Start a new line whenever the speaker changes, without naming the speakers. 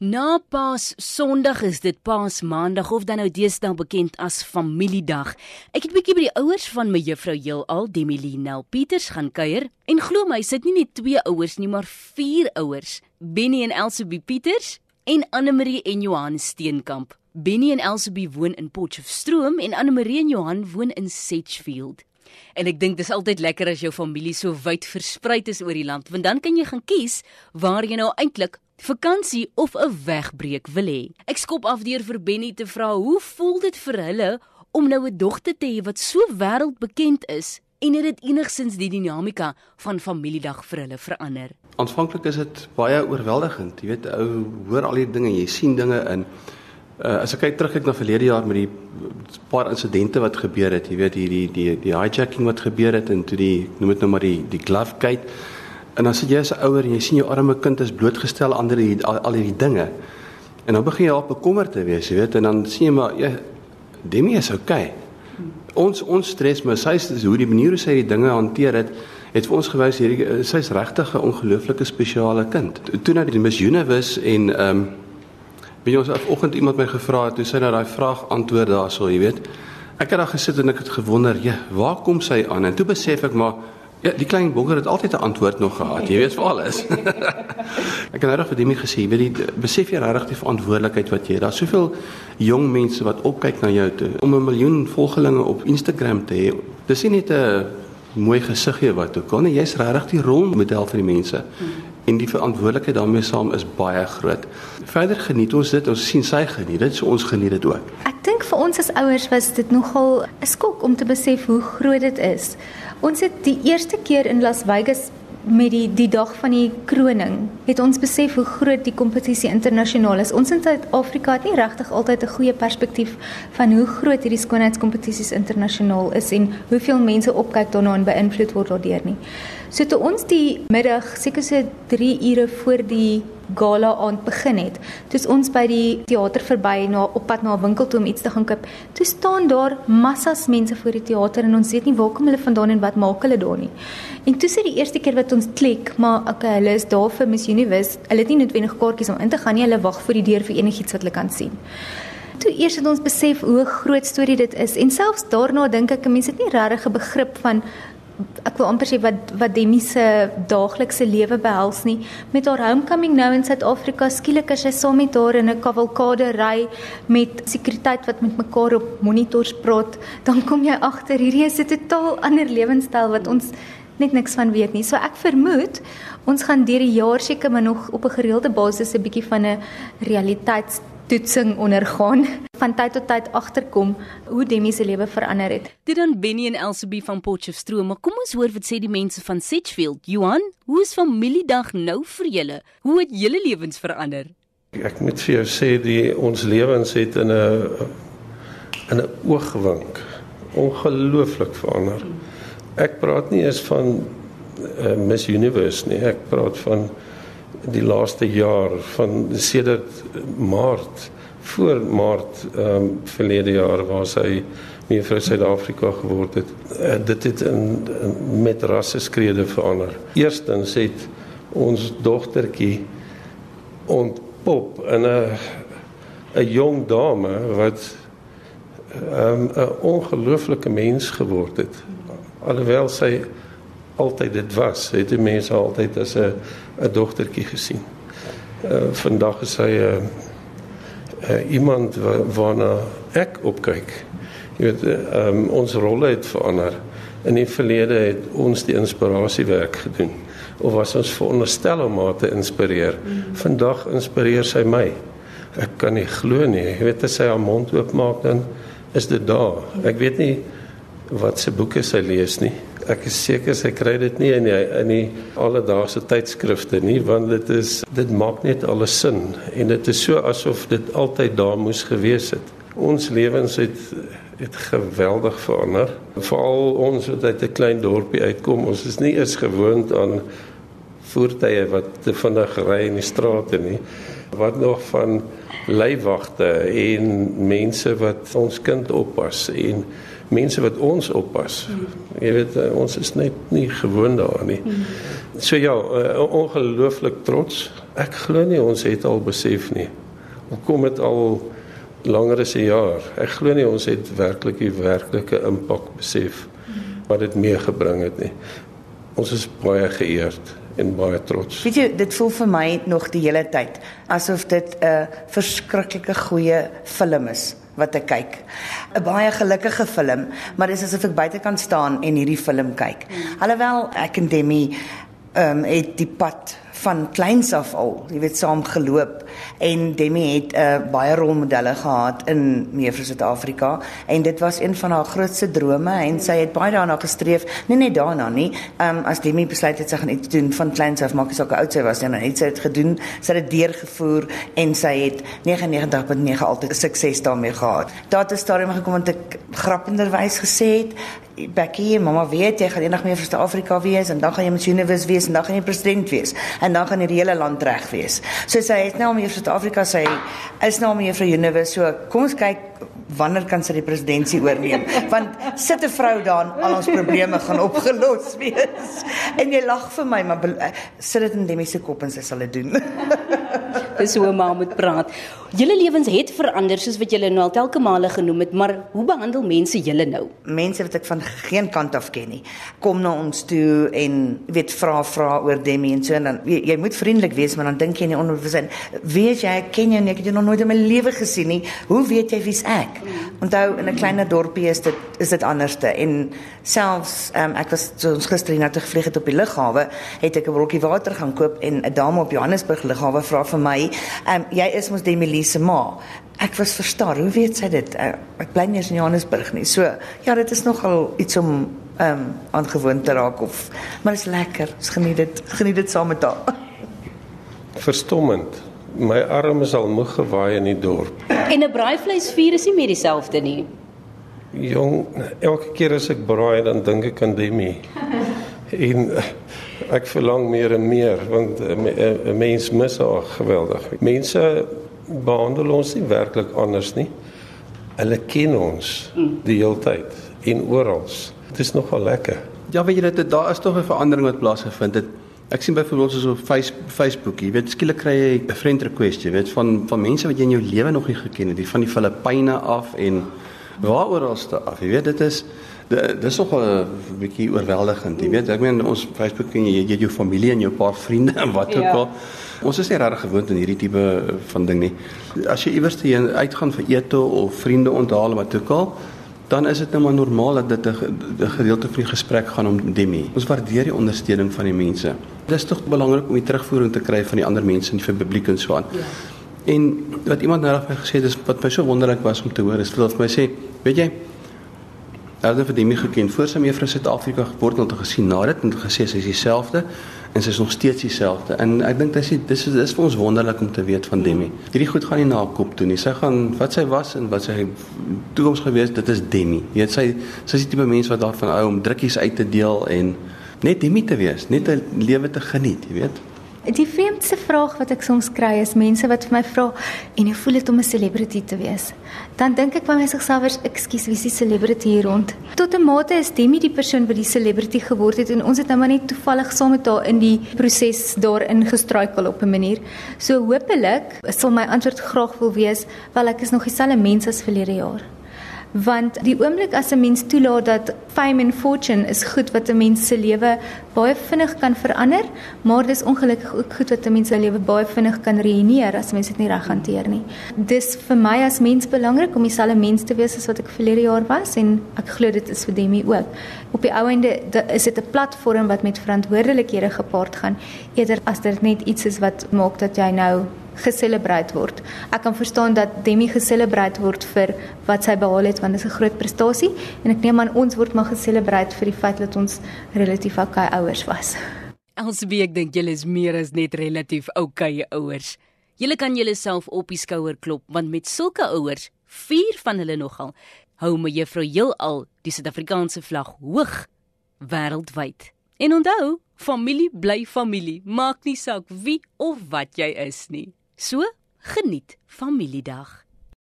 Na Paas Sondag is dit Paas Maandag of dan nou deesdae bekend as Familiedag. Ek het bietjie by die ouers van my juffrou Heelal Demilinel Pieters gaan kuier en glo my, sit nie net twee ouers nie, maar vier ouers. Benny en Elsabie Pieters en Anne-Marie en Johan Steenkamp. Benny en Elsabie woon in Potchefstroom en Anne-Marie en Johan woon in Sedgefield. En ek dink dis altyd lekker as jou familie so wyd versprei is oor die land, want dan kan jy gaan kies waar jy nou eintlik vakansie of 'n wegbreek wil hê. Ek skop af deur vir Benny te vra hoe voel dit vir hulle om nou 'n dogter te hê wat so wêreldbekend is en het dit enigsins die dinamika van familiedag vir hulle verander?
Aanvanklik is dit baie oorweldigend. Jy weet, ou hoor al hierdie dinge, jy sien dinge in uh, as ek kyk terug ek na verlede jaar met die paar insidente wat gebeur het, jy weet hierdie die die hijacking wat gebeur het en toe die noem dit nou maar die die glove gate En dan sit jy as 'n ouer en jy sien jou arme kind is blootgestel aan al, al, al hierdie dinge. En dan begin jy al bekommerd te wees, jy weet, en dan sien jy maar ja, Demi is okay. Ons ons stres maar sy is hoe die manier hoe sy die dinge hanteer het, het vir ons gewys hierdie sy's regtig 'n ongelooflike spesiale kind. Toe nou die Miss Universe en ehm um, weet jy ons vanoggend iemand my gevra het, toe sy nou daai vraag antwoord daarso, jy weet. Ek het daar gesit en ek het gewonder, ja, waar kom sy aan? En toe besef ek maar Ja, die klein bonker het altyd 'n antwoord nog gehad. Jy weet vir alles. ek het regtig vir Demi gesê, weet jy, besef jy regtig die verantwoordelikheid wat jy het. Daar's soveel jong mense wat opkyk na jou toe om 'n miljoen volgelinge op Instagram te hê. Dis nie net 'n mooi gesiggie wat ook al nie, jy's regtig die rolmodel vir die mense. En die verantwoordelikheid daarmee saam is baie groot. Verder geniet ons dit, ons sien sy geniet dit, so ons geniet dit ook.
Ek dink vir ons as ouers was dit nogal 'n skok om te besef hoe groot dit is. Ons het die eerste keer in Las Vegas met die die dag van die kroning het ons besef hoe groot die kompetisie internasionaal is. Ons in Suid-Afrika het nie regtig altyd 'n goeie perspektief van hoe groot hierdie skoonheidskompetisies internasionaal is en hoeveel mense opkyk daarna en beïnvloed word daardeur nie. So toe ons die middag, seker so 3 ure voor die gala aand begin het, toe ons by die teater verby na op pad na 'n winkel toe om iets te gaan koop, toe staan daar massas mense voor die teater en ons weet nie waar kom hulle vandaan en wat maak hulle daar nie. En toe sê die eerste keer wat ons klik, maar okay, hulle is daar vir Miss Universe. Hulle het nie noodwendig kaartjies om in te gaan nie, hulle wag voor die deur vir enigiets wat hulle kan sien. Toe eers het ons besef hoe groot storie dit is en selfs daarna dink ek mense het nie regtig 'n begrip van ek wil amper sê wat wat Demi se daaglikse lewe behels nie. Met haar homecoming nou in Suid-Afrika skielik as sy saam met haar in 'n kavalkade ry met sekuriteit wat met mekaar op monitors praat. Dan kom jy agter hierdie is 'n totaal ander lewenstyl wat ons net niks van weet nie. So ek vermoed ons gaan deur die jaar seker maar nog op 'n gereelde basis 'n bietjie van 'n realiteits toetsing ondergaan van tyd tot tyd agterkom hoe Demi se lewe verander het.
Dit dan Benny en Elsabie van Potchefstroom, maar kom ons hoor wat sê die mense van Sedgefield. Johan, hoe is familiedag nou vir julle? Hoe het julle lewens verander?
Ek moet vir jou sê die ons lewens het in 'n in 'n oogwink ongelooflik verander. Ek praat nie eens van uh, Miss Universe nie, ek praat van die laaste jaar van sedert Maart voor Maart ehm um, verlede jaar waar sy mevrou Suid-Afrika geword het. Uh, dit het in, in met rasse skrede verander. Eerstens het ons dogtertjie ontpop in 'n 'n jong dame wat ehm um, 'n ongelooflike mens geword het. Alhoewel sy altyd dit was, het die mense altyd as 'n 'n dogtertjie gesien. Uh vandag is hy 'n uh, uh, iemand wa waarna ek opkyk. Jy weet, uh, um, ons rolle het verander. In die verlede het ons die inspirasiewerk gedoen of was ons veronderstel om haar te inspireer. Vandag inspireer sy my. Ek kan nie glo nie. Jy weet as sy haar mond oopmaak dan is dit daar. Ek weet nie wat se boeke sy lees nie ek is seker sy kry dit nie in die, in die alledaagse tydskrifte nie want dit is dit maak net alles sin en dit is so asof dit altyd daar moes gewees het. Ons lewens het het geweldig verander. Veral ons wat uit 'n klein dorpie uitkom, ons is nie eens gewoond aan voertuie wat te vinnig ry in die strate nie. Wat nog van leiwagte en mense wat ons kind oppas en mense wat ons oppas. Jy weet uh, ons is net nie gewoond daaraan nie. So ja, uh, ongelooflik trots. Ek glo nie ons het al besef nie. Hoekom het al langer as 'n jaar. Ek glo nie ons het werklik die werklike impak besef wat dit meegebring het nie. Ons is baie geëerd en baie trots.
Weet jy, dit voel vir my nog die hele tyd asof dit 'n verskriklike goeie film is wat ek kyk. 'n Baie gelukkige film, maar dis asof ek buite kan staan en hierdie film kyk. Alhoewel ek en Demi ehm um, het die pad van kleins af al, jy weet, saam geloop. En Demi het uh, baie rolmodelle gehad in Mevrou Suid-Afrika. En dit was een van haar grootste drome en sy het baie daarna gestreef, nie net daarna nie. Ehm um, as Demi besluit het sy gaan iets doen van kleins af, maak sy ook oud sy was, dan het sy dit gedoen, sy het dit deurgevoer en sy het 99.9 altyd sukses daarmee gehad. Daar het 'n stadium gekom wat ek grappenderwys gesê het, Becky, mamma weet jy gaan eendag meer vir Suid-Afrika wees en dan gaan jy Miss Universe wees en dan gaan jy president wees en dan gaan die hele land reg wees. So sy het nou om hier Suid-Afrika sê is nou om vir Universe. So kom ons kyk wanneer kan sy die presidentskap oorneem? Want sit 'n vrou daar al ons probleme gaan opgelos wees. En jy lag vir my, maar eh, sit dit in Demi se kop en sy sal dit doen.
Dis hoe 'n ma moet praat. Julle lewens het verander soos wat julle nou al telke male genoem het, maar hoe behandel mense julle nou?
Mense wat ek van geen kant af ken nie, kom na ons toe en weet vra vra oor Demi en so en dan jy, jy moet vriendelik wees, maar dan dink jy nie onbewus, weet jy, ek ken jou nie, ek het jou nog nooit in my lewe gesien nie. Hoe weet jy wie's ek? Onthou in 'n kleiner dorpie is dit is dit anderste en selfs um, ek was so ons gister hier na toe gevlieg het op die lughawe, het ek 'n brokkie water gaan koop en 'n dame op Johannesburg lughawe vra vir my, um, "Jy is mos Demi se ma?" Ek was verstaan, hoe weet sy dit? Uh, ek bly nie in Johannesburg nie. So, ja, dit is nogal iets om ehm um, aangewoon te raak of maar dit is lekker. Ons geniet dit. Geniet dit saam met haar.
Verstommend my arm is al moeg gewaai in die dorp.
En 'n braaivleisvuur is nie meer dieselfde nie.
Jong, elke keer as ek braai dan dink ek aan Demi. en ek verlang meer en meer want 'n mens mis haar geweldig. Mense behandel ons nie werklik anders nie. Hulle ken ons die hele tyd en oral. Dit is nogal lekker.
Ja, weet jy dit daar is tog 'n verandering wat plaasgevind het. Ek sien byvoorbeeld soos op Facebook, jy weet skielik kry jy 'n friend request, jy weet van van mense wat jy in jou lewe nog nie geken het, die van die Filippyne af en waaroralste af. Jy weet dit is dit is nog 'n bietjie oorweldigend. Jy weet, ek meen ons Facebook ken jy, jy jou familie en jou paar vriende en wat ook ja. al. Ons is nie regtig gewoond aan hierdie tipe van ding nie. As jy iewers te uitgaan vir ete of vriende onthaal wat ook al, dan is dit nou maar normaal dat dit 'n gedeelte van die gesprek gaan om Demi. Ons waardeer die ondersteuning van die mense. Dit is tog belangrik om die terugvoering te kry van die ander mense en van die publiek en so aan. Ja. En wat iemand nou vir gesê het is wat my so wonderlik was om te hoor is dat my sê, weet jy, Het vir Demi geken voor sy mevrou Suid-Afrika geboorte het gesien na dit en gesê sy is dieselfde en sy is nog steeds dieselfde. En ek dink dis dis is, is vir ons wonderlik om te weet van Demi. Hierdie goed gaan nie na kop toe nie. Sy gaan wat sy was en wat sy toekoms gewees, dit is Demi. Jy weet sy sy is die tipe mens wat daarvan hou om drukkies uit te deel en net Demi te wees, net 'n lewe te geniet, jy weet.
Die vreemdste vraag wat ek soms kry is mense wat vir my vra en hoe voel dit om 'n celebrity te wees? Dan dink ek by myself, "Ekskuus, wie is die celebrity hier rond?" Tot 'n mate is Demi die persoon wat die celebrity geword het en ons het nou maar net toevallig saam met haar in die proses daarin gestruikel op 'n manier. So hopelik sal my antwoord graag wil wees, "Wel, ek is nog dieselfde mens as verlede jaar." Want die oomblik as 'n mens toelaat dat fame and fortune is goed wat 'n mens se lewe baie vinnig kan verander, maar dis ongelukkig ook goed wat 'n mens se lewe baie vinnig kan ruïneer as mens dit nie reg hanteer nie. Dis vir my as mens belangrik om dieselfde mens te wees as wat ek verlede jaar was en ek glo dit is vir Demi ook. Op die ou einde is dit 'n platform wat met verantwoordelikhede gepaard gaan eerder as dit net iets is wat maak dat jy nou geselebreer word. Ek kan verstaan dat Demi geselebreer word vir wat sy behaal het want dit is 'n groot prestasie en ek neem aan ons word maar geselebreer vir die feit dat ons relatief oukei ouers was.
Elsbie, ek dink julle is meer as net relatief oukei ouers. Julle kan julleself op die skouer klop want met sulke ouers, vier van hulle nogal, hou me juffrou heelal die Suid-Afrikaanse vlag hoog wêreldwyd. En onthou, familie bly familie, maak nie saak wie of wat jy is nie. So, geniet Familiedag.